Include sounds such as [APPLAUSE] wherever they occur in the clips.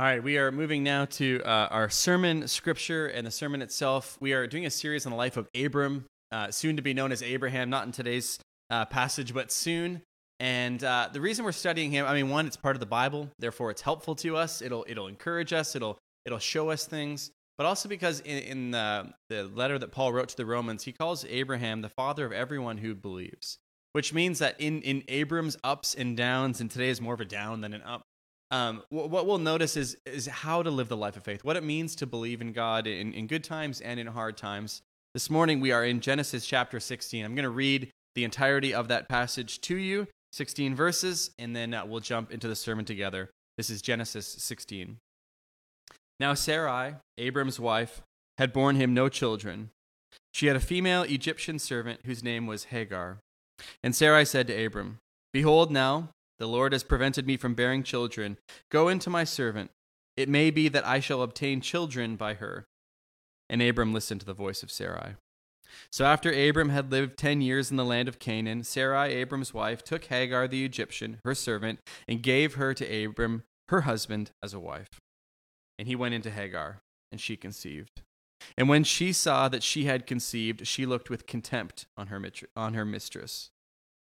All right, we are moving now to uh, our sermon scripture and the sermon itself. We are doing a series on the life of Abram, uh, soon to be known as Abraham, not in today's uh, passage, but soon. And uh, the reason we're studying him, I mean, one, it's part of the Bible, therefore it's helpful to us. It'll it'll encourage us. It'll it'll show us things. But also because in, in the, the letter that Paul wrote to the Romans, he calls Abraham the father of everyone who believes, which means that in in Abram's ups and downs, and today is more of a down than an up um, what we'll notice is is how to live the life of faith, what it means to believe in God in, in good times and in hard times. This morning we are in Genesis chapter 16. I'm going to read the entirety of that passage to you, 16 verses, and then uh, we'll jump into the sermon together. This is Genesis 16. Now Sarai, Abram's wife, had borne him no children. She had a female Egyptian servant whose name was Hagar. And Sarai said to Abram, Behold, now the Lord has prevented me from bearing children. Go into my servant. It may be that I shall obtain children by her. And Abram listened to the voice of Sarai. So after Abram had lived ten years in the land of Canaan, Sarai, Abram's wife, took Hagar the Egyptian, her servant, and gave her to Abram, her husband, as a wife. And he went into Hagar, and she conceived. And when she saw that she had conceived, she looked with contempt on her, on her mistress.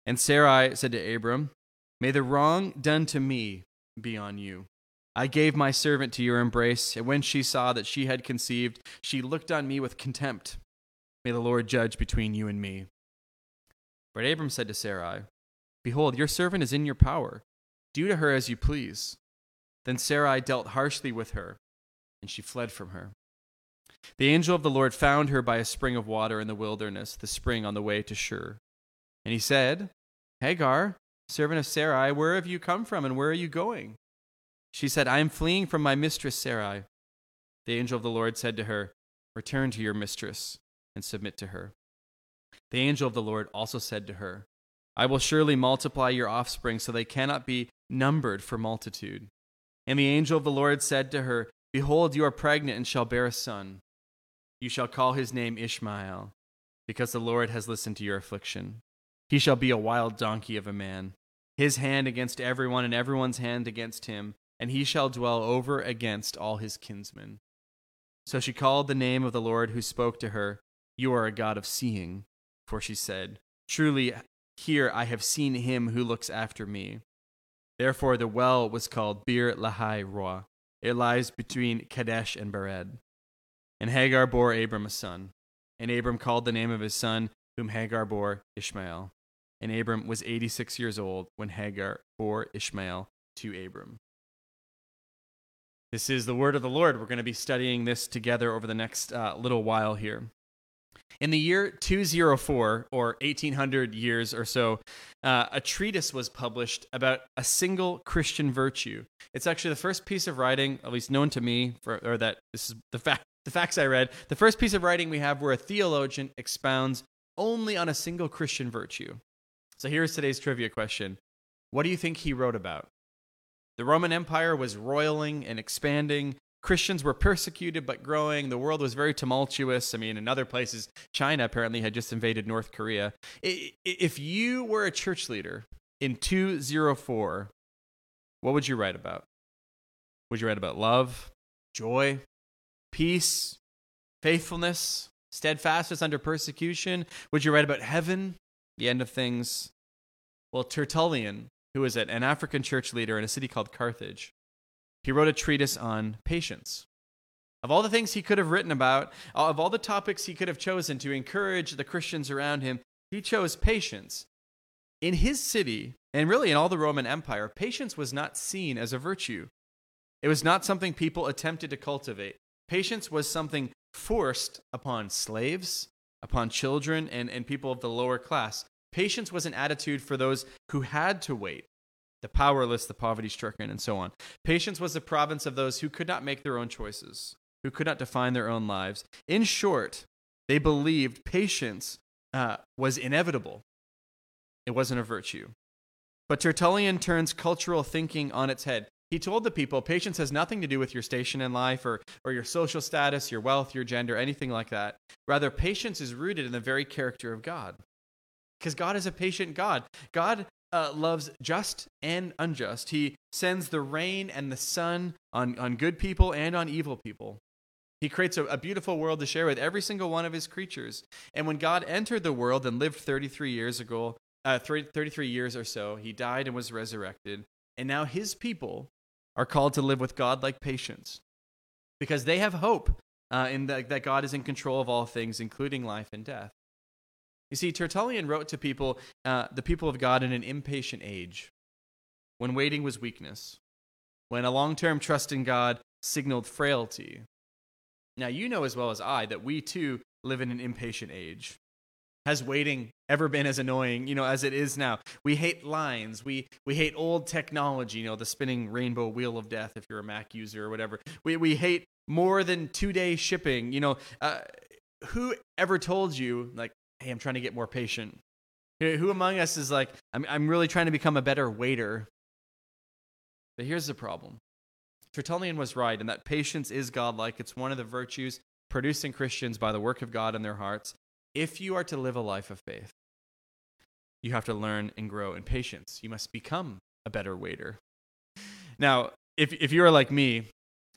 And Sarai said to Abram, May the wrong done to me be on you. I gave my servant to your embrace, and when she saw that she had conceived, she looked on me with contempt. May the Lord judge between you and me. But Abram said to Sarai, Behold, your servant is in your power. Do to her as you please. Then Sarai dealt harshly with her, and she fled from her. The angel of the Lord found her by a spring of water in the wilderness, the spring on the way to Shur. And he said, Hagar, servant of Sarai, where have you come from and where are you going? She said, I am fleeing from my mistress Sarai. The angel of the Lord said to her, Return to your mistress and submit to her. The angel of the Lord also said to her, I will surely multiply your offspring so they cannot be numbered for multitude. And the angel of the Lord said to her, Behold, you are pregnant and shall bear a son. You shall call his name Ishmael, because the Lord has listened to your affliction. He shall be a wild donkey of a man his hand against everyone, and everyone's hand against him, and he shall dwell over against all his kinsmen. So she called the name of the Lord who spoke to her, You are a God of seeing. For she said, Truly, here I have seen him who looks after me. Therefore the well was called Beer Lahai Roi. It lies between Kadesh and Bered. And Hagar bore Abram a son. And Abram called the name of his son, whom Hagar bore, Ishmael and Abram was 86 years old when Hagar bore Ishmael to Abram. This is the word of the Lord. We're going to be studying this together over the next uh, little while here. In the year 204, or 1800 years or so, uh, a treatise was published about a single Christian virtue. It's actually the first piece of writing, at least known to me, for, or that this is the fact. The facts I read, the first piece of writing we have where a theologian expounds only on a single Christian virtue. So here's today's trivia question What do you think he wrote about? The Roman Empire was roiling and expanding. Christians were persecuted but growing. The world was very tumultuous. I mean, in other places, China apparently had just invaded North Korea. If you were a church leader in 204, what would you write about? Would you write about love, joy, peace, faithfulness, steadfastness under persecution? Would you write about heaven, the end of things. Well, Tertullian, who was an African church leader in a city called Carthage, he wrote a treatise on patience. Of all the things he could have written about, of all the topics he could have chosen to encourage the Christians around him, he chose patience. In his city, and really in all the Roman Empire, patience was not seen as a virtue. It was not something people attempted to cultivate. Patience was something forced upon slaves, upon children and, and people of the lower class. Patience was an attitude for those who had to wait, the powerless, the poverty stricken, and so on. Patience was the province of those who could not make their own choices, who could not define their own lives. In short, they believed patience uh, was inevitable, it wasn't a virtue. But Tertullian turns cultural thinking on its head. He told the people patience has nothing to do with your station in life or, or your social status, your wealth, your gender, anything like that. Rather, patience is rooted in the very character of God. Because God is a patient God. God uh, loves just and unjust. He sends the rain and the sun on, on good people and on evil people. He creates a, a, beautiful world to share with every single one of his creatures. And when God entered the world and lived 33 years ago, uh, 33 years or so, he died and was resurrected. And now his people are called to live with God like patience because they have hope uh, in the, that God is in control of all things, including life and death. You see, Tertullian wrote to people, uh, the people of God, in an impatient age, when waiting was weakness, when a long term trust in God signaled frailty. Now, you know as well as I that we too live in an impatient age. Has waiting ever been as annoying, you know, as it is now? We hate lines. We we hate old technology, you know, the spinning rainbow wheel of death if you're a Mac user or whatever. We we hate more than two day shipping. You know, uh, who ever told you like hey, I'm trying to get more patient. Who among us is like, I'm, I'm really trying to become a better waiter? But here's the problem Tertullian was right in that patience is godlike. It's one of the virtues producing Christians by the work of God in their hearts. If you are to live a life of faith, you have to learn and grow in patience. You must become a better waiter. Now, if, if you are like me,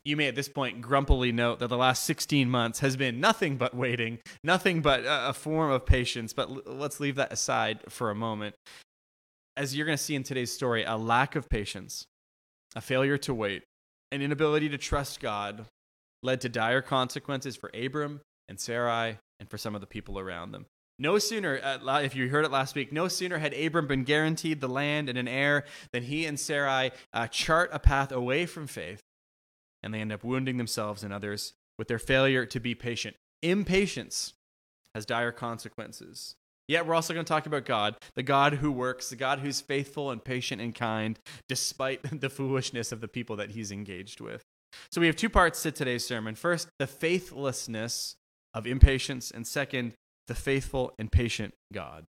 you may at this point grumpily note that the last 16 months has been nothing but waiting, nothing but a form of patience. But l- let's leave that aside for a moment. As you're going to see in today's story, a lack of patience, a failure to wait, an inability to trust God led to dire consequences for Abram and Sarai and for some of the people around them. No sooner, if you heard it last week, no sooner had Abram been guaranteed the land and an heir than he and Sarai uh, chart a path away from faith and they end up wounding themselves and others with their failure to be patient. Impatience has dire consequences. Yet we're also going to talk about God, the God who works, the God who's faithful and patient and kind, despite [LAUGHS] the foolishness of the people that he's engaged with. So we have two parts to today's sermon. First, the faithlessness of impatience, and second, the faithful and patient God.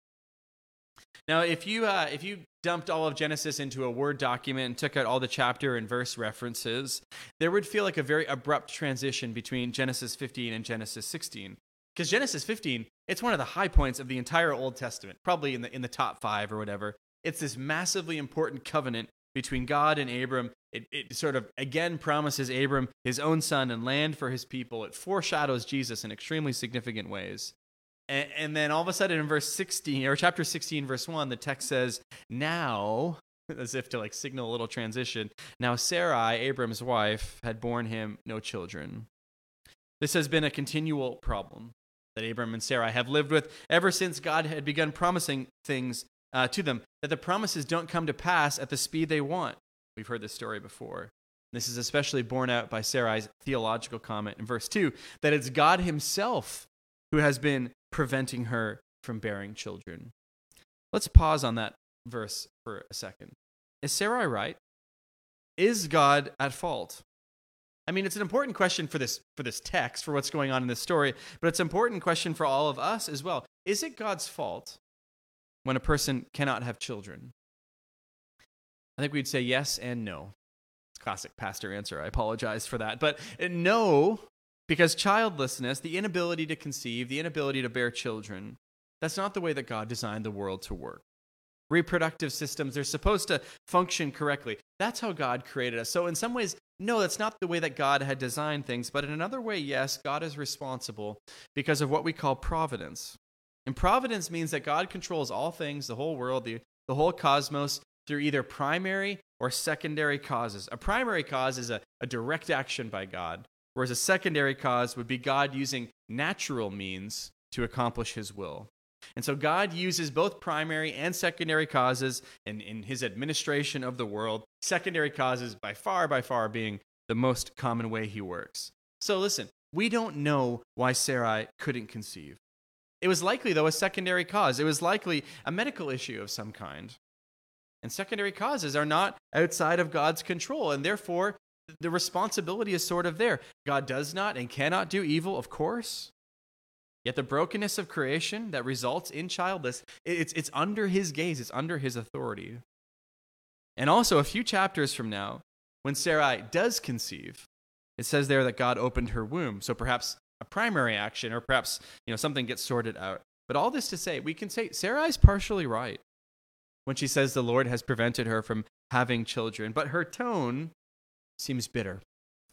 Now, if you uh, if you dumped all of Genesis into a Word document and took out all the chapter and verse references, there would feel like a very abrupt transition between Genesis 15 and Genesis 16. Because Genesis 15, it's one of the high points of the entire Old Testament, probably in the in the top five or whatever. It's this massively important covenant between God and Abram. It, it sort of again promises Abram his own son and land for his people. It foreshadows Jesus in extremely significant ways. And, and then all of a sudden in verse 16, or chapter 16, verse 1, the text says, Now, [LAUGHS] as if to like signal a little transition, now Sarai, Abram's wife, had borne him no children. This has been a continual problem that Abram and Sarai have lived with ever since God had begun promising things uh, to them, that the promises don't come to pass at the speed they want. We've heard this story before. This is especially borne out by Sarai's theological comment in verse 2 that it's God Himself who has been preventing her from bearing children. Let's pause on that verse for a second. Is Sarai right? Is God at fault? I mean, it's an important question for this for this text, for what's going on in this story, but it's an important question for all of us as well. Is it God's fault when a person cannot have children? I think we'd say yes and no. Classic pastor answer. I apologize for that. But no, because childlessness, the inability to conceive, the inability to bear children, that's not the way that God designed the world to work. Reproductive systems, they're supposed to function correctly. That's how God created us. So, in some ways, no, that's not the way that God had designed things. But in another way, yes, God is responsible because of what we call providence. And providence means that God controls all things, the whole world, the, the whole cosmos, through either primary or secondary causes. A primary cause is a, a direct action by God, whereas a secondary cause would be God using natural means to accomplish his will. And so God uses both primary and secondary causes in, in his administration of the world, secondary causes by far, by far being the most common way he works. So listen, we don't know why Sarai couldn't conceive. It was likely, though, a secondary cause. It was likely a medical issue of some kind. And secondary causes are not outside of God's control, and therefore the responsibility is sort of there. God does not and cannot do evil, of course. Yet the brokenness of creation that results in childless, it's, it's under his gaze, it's under his authority. And also, a few chapters from now, when Sarai does conceive, it says there that God opened her womb. So perhaps a primary action, or perhaps you know something gets sorted out. But all this to say, we can say Sarai's partially right. when she says the Lord has prevented her from having children, but her tone seems bitter.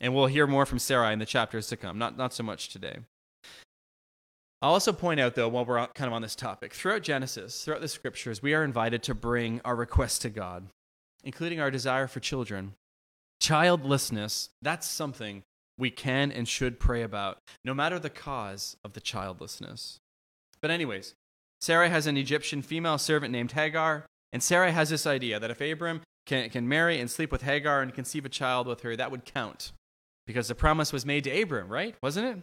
And we'll hear more from Sarai in the chapters to come, not, not so much today. I'll also point out, though, while we're kind of on this topic, throughout Genesis, throughout the scriptures, we are invited to bring our requests to God, including our desire for children. Childlessness, that's something we can and should pray about, no matter the cause of the childlessness. But, anyways, Sarah has an Egyptian female servant named Hagar, and Sarah has this idea that if Abram can, can marry and sleep with Hagar and conceive a child with her, that would count. Because the promise was made to Abram, right? Wasn't it?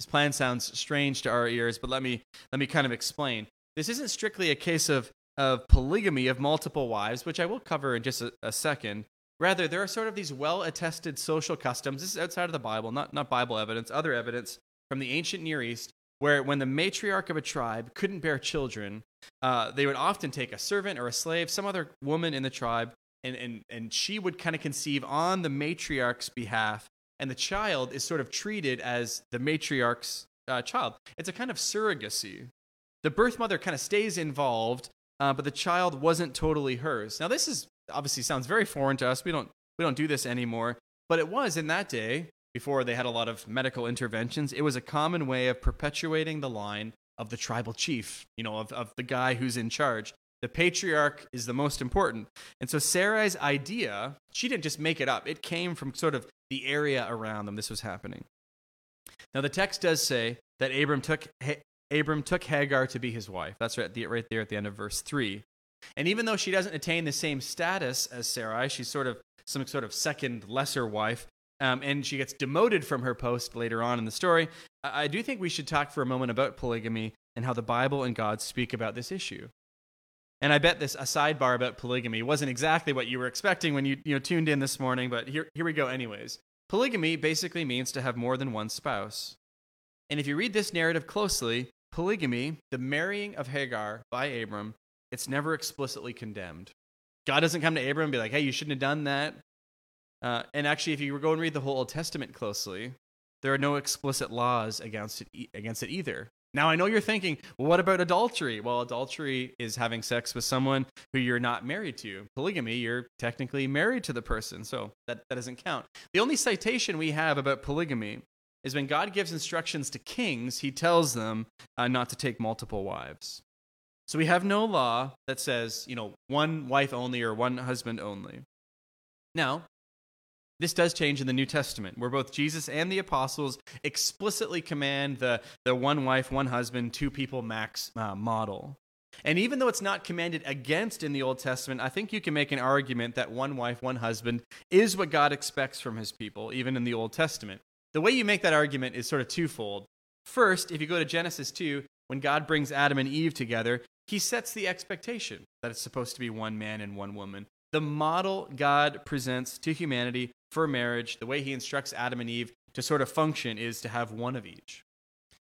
This plan sounds strange to our ears, but let me, let me kind of explain. This isn't strictly a case of, of polygamy of multiple wives, which I will cover in just a, a second. Rather, there are sort of these well attested social customs. This is outside of the Bible, not, not Bible evidence, other evidence from the ancient Near East, where when the matriarch of a tribe couldn't bear children, uh, they would often take a servant or a slave, some other woman in the tribe, and, and, and she would kind of conceive on the matriarch's behalf. And the child is sort of treated as the matriarch's uh, child. It's a kind of surrogacy. The birth mother kind of stays involved, uh, but the child wasn't totally hers. Now, this is obviously sounds very foreign to us. We don't we don't do this anymore, but it was in that day before they had a lot of medical interventions. It was a common way of perpetuating the line of the tribal chief, you know, of, of the guy who's in charge. The patriarch is the most important. And so Sarai's idea, she didn't just make it up. It came from sort of the area around them this was happening. Now the text does say that Abram took Abram took Hagar to be his wife. That's right, right there at the end of verse 3. And even though she doesn't attain the same status as Sarai, she's sort of some sort of second lesser wife, um, and she gets demoted from her post later on in the story. I, I do think we should talk for a moment about polygamy and how the Bible and God speak about this issue. And I bet this a sidebar about polygamy wasn't exactly what you were expecting when you, you know, tuned in this morning, but here, here we go anyways. Polygamy basically means to have more than one spouse. And if you read this narrative closely, polygamy, the marrying of Hagar by Abram, it's never explicitly condemned. God doesn't come to Abram and be like, hey, you shouldn't have done that. Uh, and actually, if you go and read the whole Old Testament closely, there are no explicit laws against it, against it either. Now, I know you're thinking, well, what about adultery? Well, adultery is having sex with someone who you're not married to. Polygamy, you're technically married to the person, so that, that doesn't count. The only citation we have about polygamy is when God gives instructions to kings, he tells them uh, not to take multiple wives. So we have no law that says, you know, one wife only or one husband only. Now, this does change in the New Testament, where both Jesus and the apostles explicitly command the, the one wife, one husband, two people max uh, model. And even though it's not commanded against in the Old Testament, I think you can make an argument that one wife, one husband is what God expects from his people, even in the Old Testament. The way you make that argument is sort of twofold. First, if you go to Genesis 2, when God brings Adam and Eve together, he sets the expectation that it's supposed to be one man and one woman. The model God presents to humanity for marriage, the way he instructs Adam and Eve to sort of function is to have one of each.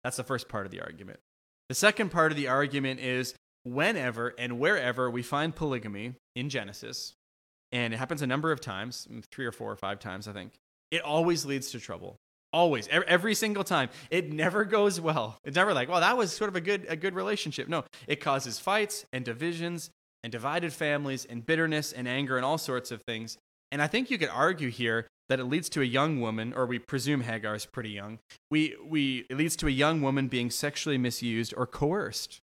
That's the first part of the argument. The second part of the argument is whenever and wherever we find polygamy in Genesis, and it happens a number of times, three or four or five times, I think, it always leads to trouble. Always, every single time. It never goes well. It's never like, well, that was sort of a good, a good relationship. No, it causes fights and divisions and divided families and bitterness and anger and all sorts of things. And I think you could argue here that it leads to a young woman, or we presume Hagar is pretty young. We, we, it leads to a young woman being sexually misused or coerced.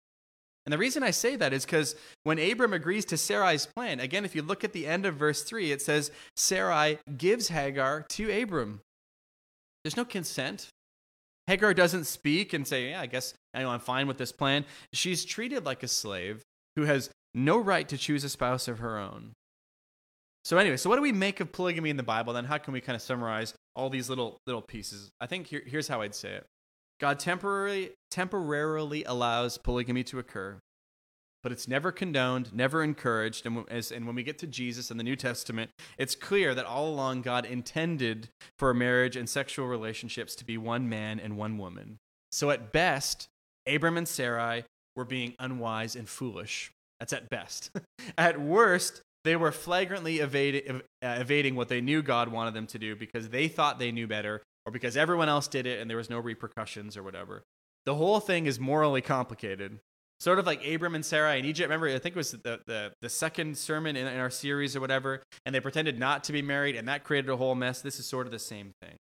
And the reason I say that is because when Abram agrees to Sarai's plan, again, if you look at the end of verse 3, it says Sarai gives Hagar to Abram. There's no consent. Hagar doesn't speak and say, Yeah, I guess know, I'm fine with this plan. She's treated like a slave who has no right to choose a spouse of her own. So anyway, so what do we make of polygamy in the Bible? Then how can we kind of summarize all these little little pieces? I think here, here's how I'd say it. God temporarily temporarily allows polygamy to occur, but it's never condoned, never encouraged. And, as, and when we get to Jesus in the New Testament, it's clear that all along God intended for marriage and sexual relationships to be one man and one woman. So at best, Abram and Sarai were being unwise and foolish. That's at best. [LAUGHS] at worst, they were flagrantly evading, uh, evading what they knew God wanted them to do because they thought they knew better or because everyone else did it and there was no repercussions or whatever. The whole thing is morally complicated. Sort of like Abram and Sarah in Egypt. Remember, I think it was the, the, the second sermon in, in our series or whatever, and they pretended not to be married, and that created a whole mess. This is sort of the same thing.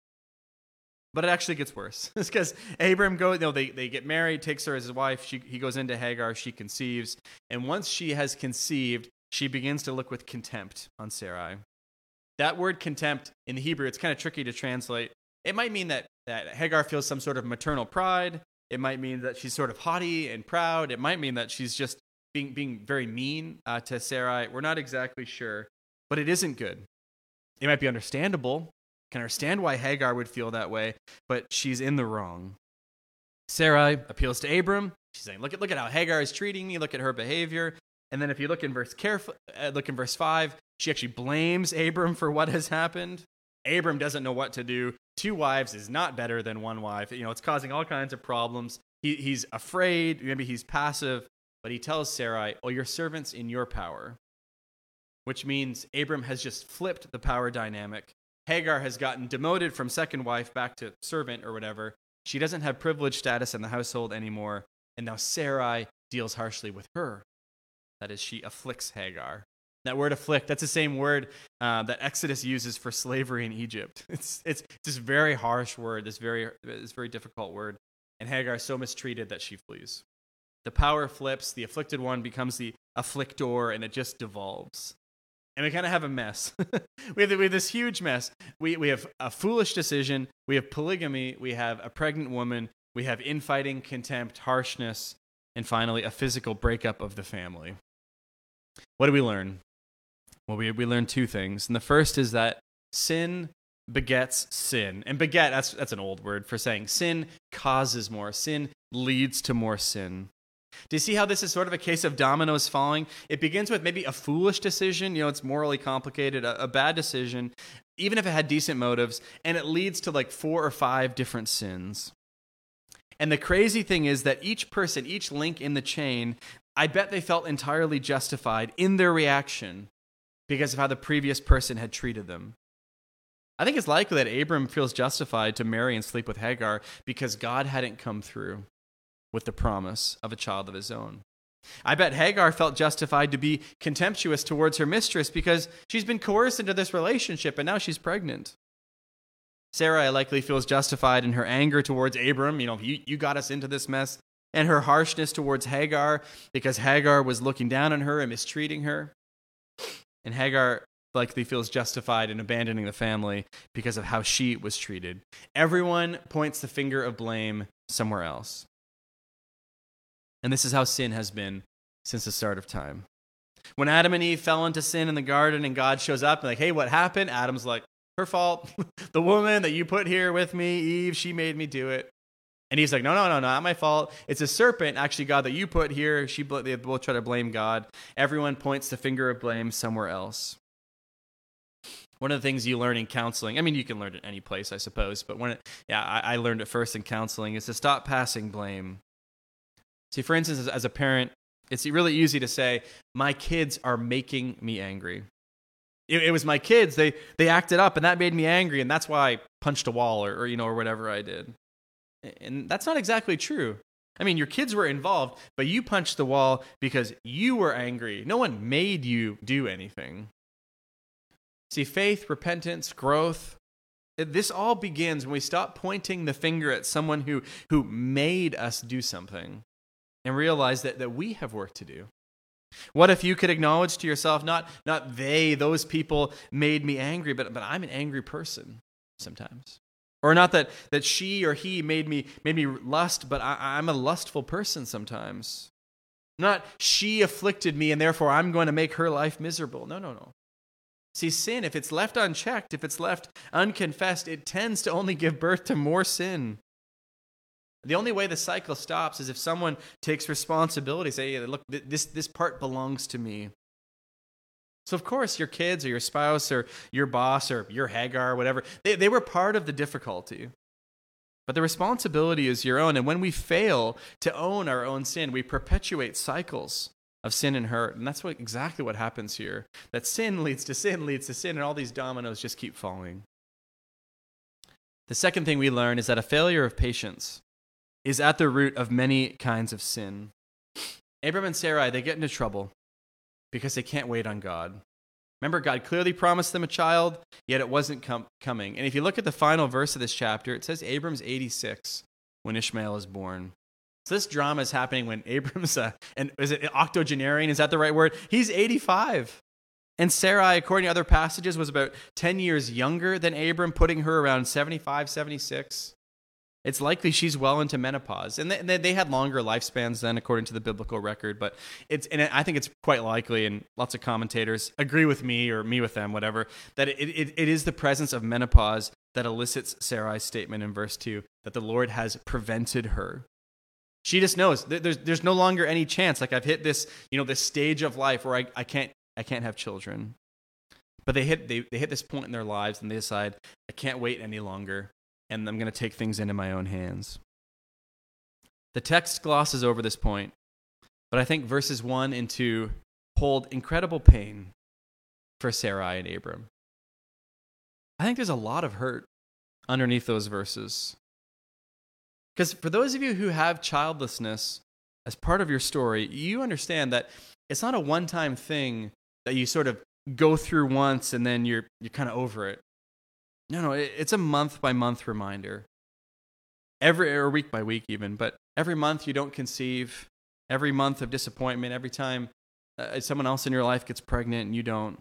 But it actually gets worse. [LAUGHS] it's because Abram goes, you know, they, they get married, takes her as his wife. She, he goes into Hagar, she conceives. And once she has conceived, she begins to look with contempt on Sarai. That word contempt in the Hebrew, it's kind of tricky to translate. It might mean that, that Hagar feels some sort of maternal pride. It might mean that she's sort of haughty and proud. It might mean that she's just being, being very mean uh, to Sarai. We're not exactly sure, but it isn't good. It might be understandable. Can understand why Hagar would feel that way, but she's in the wrong. Sarai appeals to Abram. She's saying, "Look at look at how Hagar is treating me. Look at her behavior." And then if you look in verse careful, uh, look in verse five, she actually blames Abram for what has happened. Abram doesn't know what to do. Two wives is not better than one wife. You know, it's causing all kinds of problems. He, he's afraid, maybe he's passive, but he tells Sarai, Oh, your servant's in your power. Which means Abram has just flipped the power dynamic. Hagar has gotten demoted from second wife back to servant or whatever. She doesn't have privileged status in the household anymore. And now Sarai deals harshly with her. That is, she afflicts Hagar. That word afflict, that's the same word uh, that Exodus uses for slavery in Egypt. [LAUGHS] It's, it's this very harsh word, this very, this very difficult word. And Hagar is so mistreated that she flees. The power flips, the afflicted one becomes the afflictor, and it just devolves. And we kind of have a mess. [LAUGHS] we, have, we have this huge mess. We, we have a foolish decision, we have polygamy, we have a pregnant woman, we have infighting, contempt, harshness, and finally a physical breakup of the family. What do we learn? Well, we, we learn two things. And the first is that sin begets sin. And beget, that's, that's an old word for saying sin causes more, sin leads to more sin. Do you see how this is sort of a case of dominoes falling? It begins with maybe a foolish decision, you know, it's morally complicated, a, a, bad decision, even if it had decent motives, and it leads to like four or five different sins. And the crazy thing is that each person, each link in the chain, I bet they felt entirely justified in their reaction because of how the previous person had treated them. I think it's likely that Abram feels justified to marry and sleep with Hagar because God hadn't come through with the promise of a child of his own. I bet Hagar felt justified to be contemptuous towards her mistress because she's been coerced into this relationship and now she's pregnant. Sarai likely feels justified in her anger towards Abram. You know, you, you got us into this mess. And her harshness towards Hagar because Hagar was looking down on her and mistreating her. And Hagar likely feels justified in abandoning the family because of how she was treated. Everyone points the finger of blame somewhere else. And this is how sin has been since the start of time. When Adam and Eve fell into sin in the garden and God shows up and like, hey, what happened? Adam's like, her fault. [LAUGHS] the woman that you put here with me, Eve, she made me do it. And he's like, no, no, no, no, not my fault. It's a serpent, actually, God, that you put here. She, they both try to blame God. Everyone points the finger of blame somewhere else. One of the things you learn in counseling, I mean, you can learn it any place, I suppose, but when it, yeah, I, I learned it first in counseling, is to stop passing blame. See, for instance, as, as a parent, it's really easy to say, my kids are making me angry. It, it, was my kids. They, they acted up, and that made me angry, and that's why I punched a wall or, or, you know, or whatever I did. And that's not exactly true. I mean, your kids were involved, but you punched the wall because you were angry. No one made you do anything. See, faith, repentance, growth, this all begins when we stop pointing the finger at someone who, who made us do something and realize that, that we have work to do. What if you could acknowledge to yourself, not, not they, those people made me angry, but, but I'm an angry person sometimes? Or not that, that she or he made me, made me lust, but I, I'm a lustful person sometimes. Not she afflicted me and therefore I'm going to make her life miserable. No, no, no. See, sin, if it's left unchecked, if it's left unconfessed, it tends to only give birth to more sin. The only way the cycle stops is if someone takes responsibility, say, look, this, this part belongs to me. So, of course, your kids or your spouse or your boss or your Hagar or whatever, they, they were part of the difficulty. But the responsibility is your own. And when we fail to own our own sin, we perpetuate cycles of sin and hurt. And that's what, exactly what happens here. That sin [LAUGHS] leads to sin, leads to sin, and all these dominoes just keep falling. The second thing we learn is that a failure of patience is at the root of many kinds of sin. Abram and Sarai, they get into trouble because they can't wait on God. Remember, God clearly promised them a child, yet it wasn't com- coming. And if you look at the final verse of this chapter, it says Abram's 86 when Ishmael is born. So this drama is happening when [LAUGHS] Abram's, uh, and is it octogenarian? Is that the right word? He's 85. And Sarai, according to other passages, was about 10 years younger than Abram, putting her around 75, 76 it's likely she's well into menopause. And they, they had longer lifespans then according to the biblical record but it's and i think it's quite likely and lots of commentators agree with me or me with them whatever that it, it, it is the presence of menopause that elicits sarai's statement in verse 2 that the lord has prevented her. She just knows there's, there's no longer any chance. Like i've hit this you know this stage of life where i, I can't i can't have children. But they hit they, they hit this point in their lives and they decide i can't wait any longer and I'm going to take things into my own hands. The text glosses over this point, but I think verses 1 and 2 hold incredible pain for Sarai and Abram. I think there's a lot of hurt underneath those verses. Because for those of you who have childlessness as part of your story, you understand that it's not a one time thing that you sort of go through once and then you're, you're kind of over it. No, no, it's a month by month reminder. Every or week by week even, but every month you don't conceive, every month of disappointment, every time uh, someone else in your life gets pregnant and you don't.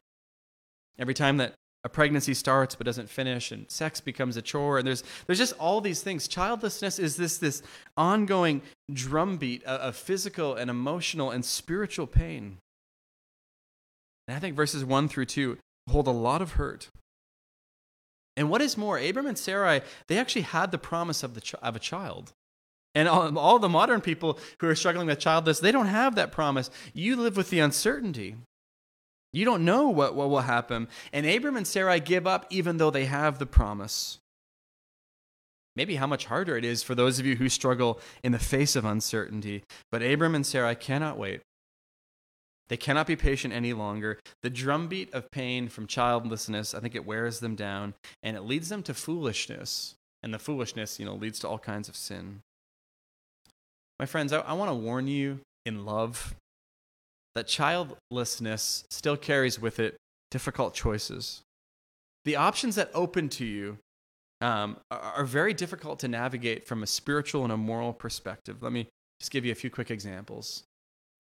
Every time that a pregnancy starts but doesn't finish and sex becomes a chore and there's there's just all these things childlessness is this this ongoing drumbeat of, of physical and emotional and spiritual pain and i think verses 1 through 2 hold a lot of hurt and what is more, Abram and Sarai, they actually had the promise of, the ch- of a child. And all, all the modern people who are struggling with childless, they don't have that promise. You live with the uncertainty. You don't know what, what will happen. And Abram and Sarai give up even though they have the promise. Maybe how much harder it is for those of you who struggle in the face of uncertainty. But Abram and Sarai cannot wait. They cannot be patient any longer. The drumbeat of pain from childlessness, I think it wears them down and it leads them to foolishness. And the foolishness, you know, leads to all kinds of sin. My friends, I, I want to warn you in love that childlessness still carries with it difficult choices. The options that open to you um, are, are very difficult to navigate from a spiritual and a moral perspective. Let me just give you a few quick examples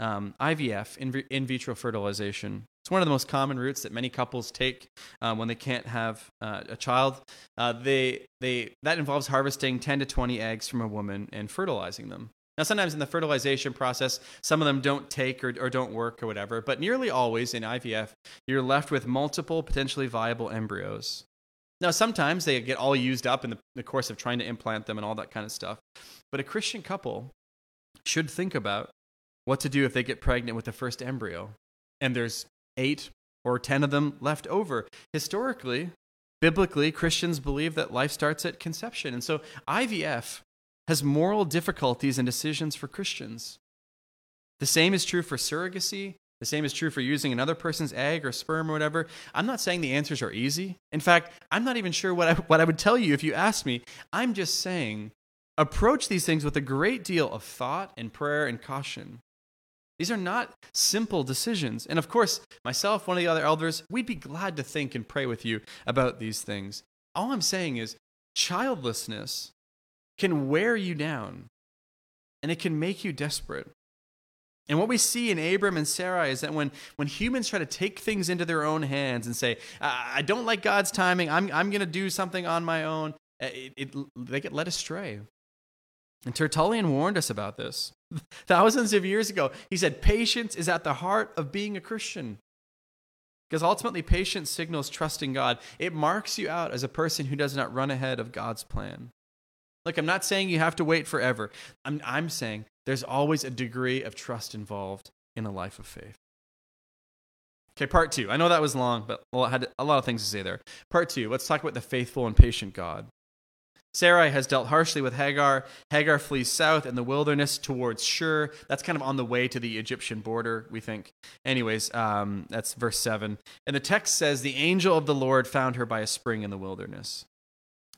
um, IVF, in, in, vitro fertilization. It's one of the most common routes that many couples take uh, when they can't have uh, a child. Uh, they, they, that involves harvesting 10 to 20 eggs from a woman and fertilizing them. Now, sometimes in the fertilization process, some of them don't take or, or don't work or whatever, but nearly always in IVF, you're left with multiple potentially viable embryos. Now, sometimes they get all used up in the, the course of trying to implant them and all that kind of stuff. But a Christian couple should think about what to do if they get pregnant with the first embryo and there's eight or 10 of them left over. Historically, biblically, Christians believe that life starts at conception. And so IVF has moral difficulties and decisions for Christians. The same is true for surrogacy. The same is true for using another person's egg or sperm or whatever. I'm not saying the answers are easy. In fact, I'm not even sure what I, what I would tell you if you asked me. I'm just saying approach these things with a great deal of thought and prayer and caution. These are not simple decisions. And of course, myself, one of the other elders, we'd be glad to think and pray with you about these things. All I'm saying is, childlessness can wear you down and it can make you desperate. And what we see in Abram and Sarai is that when, when humans try to take things into their own hands and say, I don't like God's timing, I'm, I'm going to do something on my own, it, it, they get led astray. And Tertullian warned us about this. [LAUGHS] Thousands of years ago, he said, Patience is at the heart of being a Christian. Because ultimately, patience signals trust in God. It marks you out as a person who does not run ahead of God's plan. Look, I'm not saying you have to wait forever. I'm, I'm saying there's always a degree of trust involved in a life of faith. Okay, part two. I know that was long, but I had a lot of things to say there. Part two, let's talk about the faithful and patient God. Sarai has dealt harshly with Hagar. Hagar flees south in the wilderness towards Shur. That's kind of on the way to the Egyptian border, we think. Anyways, um, that's verse 7. And the text says, The angel of the Lord found her by a spring in the wilderness.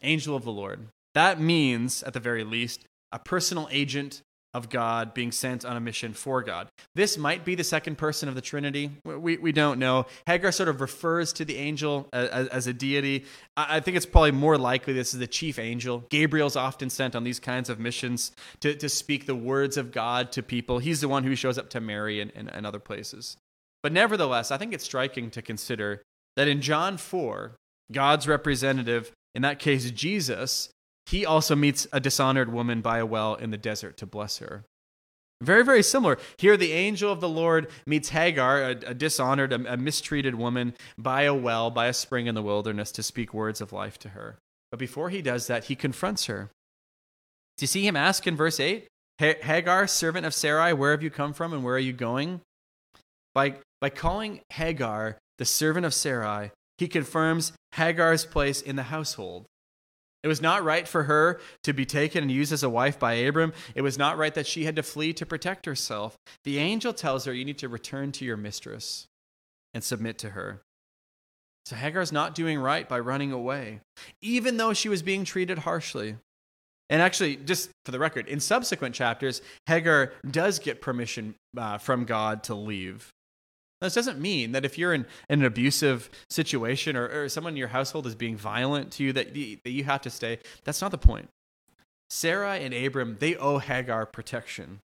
Angel of the Lord. That means, at the very least, a personal agent of God being sent on a mission for God. This might be the second person of the Trinity. We, we don't know. Hagar sort of refers to the angel as, as a deity. I, think it's probably more likely this is the chief angel. Gabriel's often sent on these kinds of missions to, to speak the words of God to people. He's the one who shows up to Mary and, and, and other places. But nevertheless, I think it's striking to consider that in John 4, God's representative, in that case Jesus, he also meets a dishonored woman by a well in the desert to bless her. Very, very similar. Here, the angel of the Lord meets Hagar, a, a dishonored, a, a mistreated woman, by a well, by a spring in the wilderness to speak words of life to her. But before he does that, he confronts her. Do you see him ask in verse 8? Hagar, servant of Sarai, where have you come from and where are you going? By, by calling Hagar the servant of Sarai, he confirms Hagar's place in the household. It was not right for her to be taken and used as a wife by Abram. It was not right that she had to flee to protect herself. The angel tells her, You need to return to your mistress and submit to her. So Hagar's not doing right by running away, even though she was being treated harshly. And actually, just for the record, in subsequent chapters, Hagar does get permission uh, from God to leave. This doesn't mean that if you're in, in an abusive situation or, or, someone in your household is being violent to you that, that you have to stay. That's not the point. Sarah and Abram, they owe Hagar protection.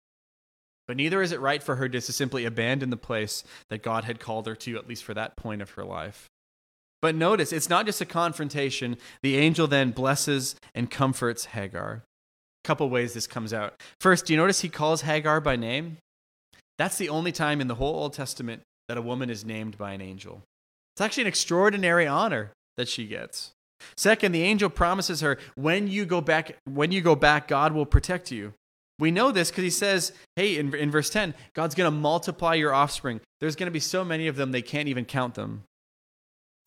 But neither is it right for her just to simply abandon the place that God had called her to, at least for that point of her life. But notice, it's not just a confrontation. The angel then blesses and comforts Hagar. A couple ways this comes out. First, do you notice he calls Hagar by name? That's the only time in the whole Old Testament that a woman is named by an angel. It's actually an extraordinary honor that she gets. Second, the angel promises her, when you go back, when you go back, God will protect you. We know this because he says, hey, in, in verse 10, God's going to multiply your offspring. There's going to be so many of them, they can't even count them.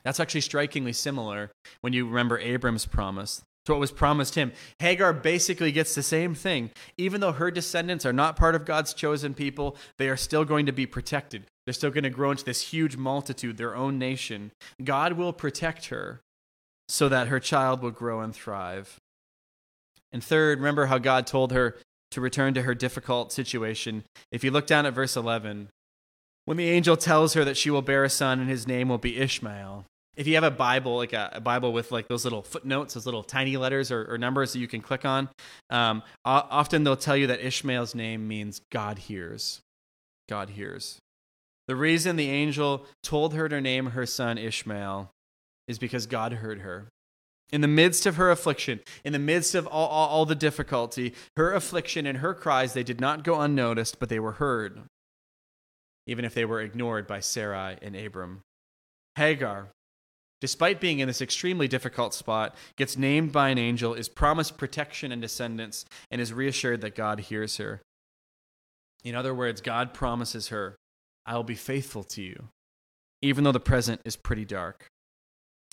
That's actually strikingly similar when you remember Abram's promise to what was promised him. Hagar basically gets the same thing. Even though her descendants are not part of God's chosen people, they are still going to be protected. They're still going to grow into this huge multitude, their own nation. God will protect her so that her child will grow and thrive. And third, remember how God told her to return to her difficult situation. If you look down at verse 11, when the angel tells her that she will bear a son and his name will be Ishmael, if you have a Bible, like a, a, Bible with like those little footnotes, those little tiny letters or, or numbers that you can click on, um, often they'll tell you that Ishmael's name means God hears. God hears. The reason the angel told her to name her son Ishmael is because God heard her. In the midst of her affliction, in the midst of all, all, all the difficulty, her affliction and her cries, they did not go unnoticed, but they were heard, even if they were ignored by Sarai and Abram. Hagar, despite being in this extremely difficult spot, gets named by an angel, is promised protection and descendants, and is reassured that God hears her. In other words, God promises her, I will be faithful to you, even though the present is pretty dark.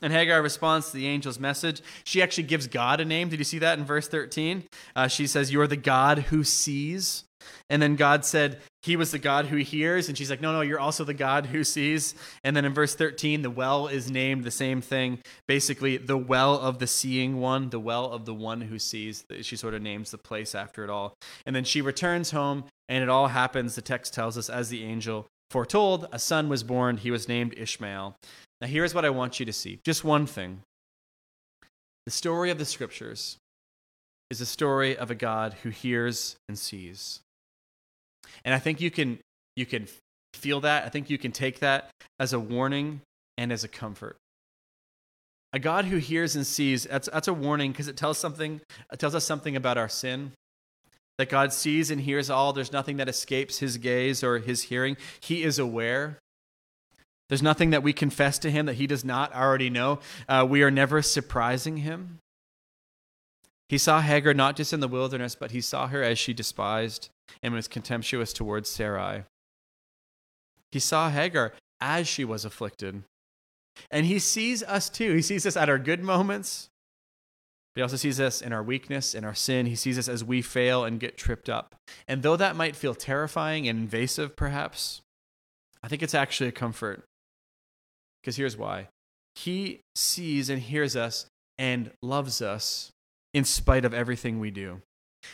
And Hagar responds to the angel's message. She actually gives God a name. Did you see that in verse 13? Uh, she says, You are the God who sees. And then God said, He was the God who hears. And she's like, No, no, you're also the God who sees. And then in verse 13, the well is named the same thing. Basically, the well of the seeing one, the well of the one who sees. She sort of names the place after it all. And then she returns home, and it all happens, the text tells us, as the angel foretold. A son was born. He was named Ishmael. Now, here's what I want you to see just one thing. The story of the scriptures is a story of a God who hears and sees. And I think you can you can feel that. I think you can take that as a warning and as a comfort. A God who hears and sees, that's, that's a warning because it tells something, it tells us something about our sin. That God sees and hears all. There's nothing that escapes his gaze or his hearing. He is aware. There's nothing that we confess to him that he does not already know. Uh, we are never surprising him. He saw Hagar not just in the wilderness, but he saw her as she despised and was contemptuous towards Sarai. He saw Hagar as she was afflicted. And he sees us too. He sees us at our good moments, but he also sees us in our weakness, in our sin. He sees us as we fail and get tripped up. And though that might feel terrifying and invasive, perhaps, I think it's actually a comfort. Because here's why He sees and hears us and loves us in spite of everything we do.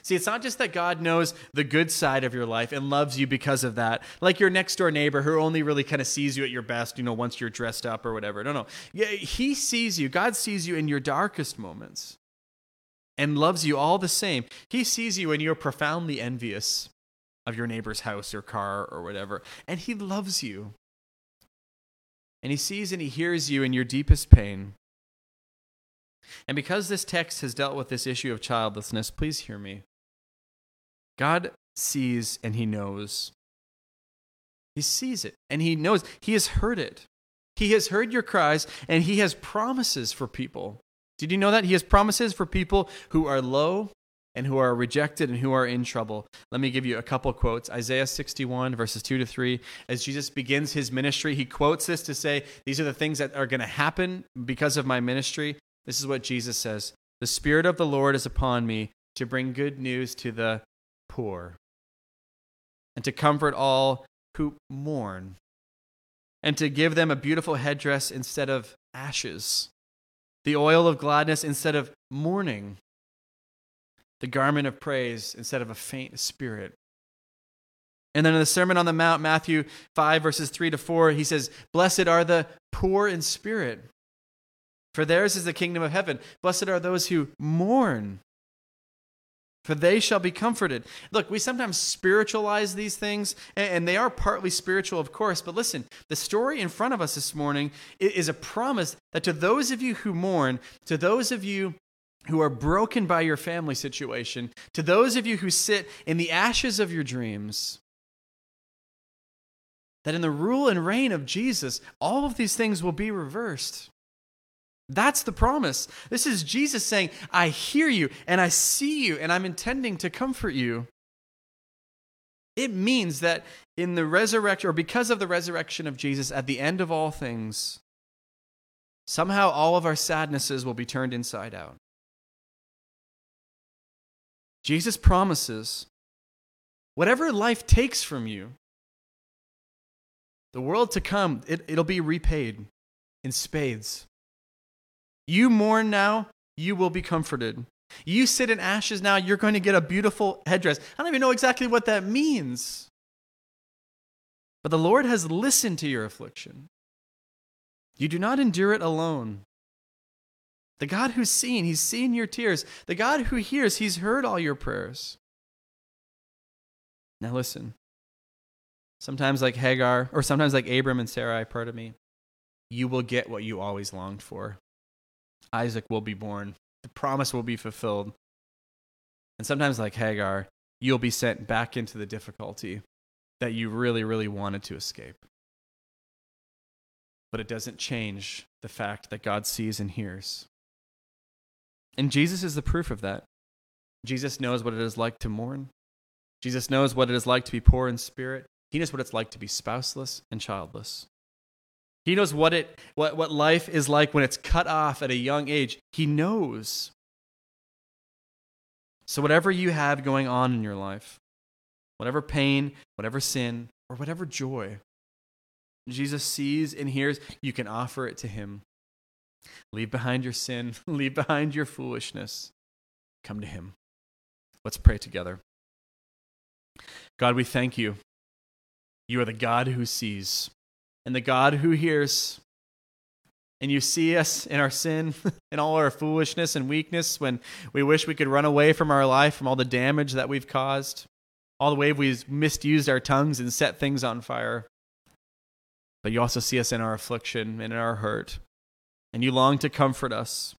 See, it's not just that God knows the good side of your life and loves you because of that, like your next door neighbor who only really kind of sees you at your best, you know, once you're dressed up or whatever. No, no. He sees you. God sees you in your darkest moments and loves you all the same. He sees you and you're profoundly envious of your neighbor's house or car or whatever, and he loves you. And he sees and he hears you in your deepest pain. And because this text has dealt with this issue of childlessness, please hear me. God sees and he knows. He sees it and he knows. He has heard it. He has heard your cries and he has promises for people. Did you know that? He has promises for people who are low and who are rejected and who are in trouble. Let me give you a couple quotes. Isaiah 61, verses 2 to 3. As Jesus begins his ministry, he quotes this to say, These are the things that are going to happen because of my ministry. This is what Jesus says The Spirit of the Lord is upon me to bring good news to the poor and to comfort all who mourn and to give them a beautiful headdress instead of ashes, the oil of gladness instead of mourning, the garment of praise instead of a faint spirit. And then in the Sermon on the Mount, Matthew 5, verses 3 to 4, he says, Blessed are the poor in spirit, for theirs is the kingdom of heaven. Blessed are those who mourn, for they shall be comforted. Look, we sometimes spiritualize these things, and they are partly spiritual, of course, but listen, the story in front of us this morning is a promise that to those of you who mourn, to those of you who are broken by your family situation, to those of you who sit in the ashes of your dreams, that in the rule and reign of Jesus, all of these things will be reversed. That's the promise. This is Jesus saying, I hear you and I see you and I'm intending to comfort you. It means that in the resurrection, or because of the resurrection of Jesus at the end of all things, somehow all of our sadnesses will be turned inside out. Jesus promises whatever life takes from you, the world to come, it, it'll be repaid in spades. You mourn now, you will be comforted. You sit in ashes now, you're going to get a beautiful headdress. I don't even know exactly what that means. But the Lord has listened to your affliction. You do not endure it alone. The God who's seen, He's seen your tears. The God who hears, He's heard all your prayers. Now listen. Sometimes, like Hagar, or sometimes like Abram and Sarai, part of me, you will get what you always longed for. Isaac will be born, the promise will be fulfilled. And sometimes, like Hagar, you'll be sent back into the difficulty that you really, really wanted to escape. But it doesn't change the fact that God sees and hears. And Jesus is the proof of that. Jesus knows what it is like to mourn. Jesus knows what it is like to be poor in spirit. He knows what it's like to be spouseless and childless. He knows what it what, what life is like when it's cut off at a young age. He knows. So whatever you have going on in your life, whatever pain, whatever sin, or whatever joy, Jesus sees and hears, you can offer it to him. Leave behind your sin, [LAUGHS] leave behind your foolishness. Come to him. Let's pray together. God, we thank you. You are the God who sees and the God who hears. And you see us in our sin [LAUGHS] and all our foolishness and weakness when we wish we could run away from our life, from all the damage that we've caused, all the way we've misused our tongues and set things on fire. But you also see us in our affliction and in our hurt, and you long to comfort us.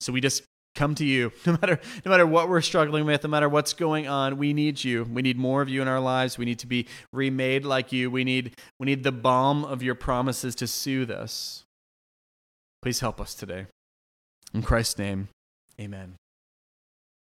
So we just come to you. [LAUGHS] No matter no matter what we're struggling with no matter what's going on we need you. We need more of you in our lives. We need to be remade like you. We need we need the balm of your promises to soothe us. Please help us today. In christ's name amen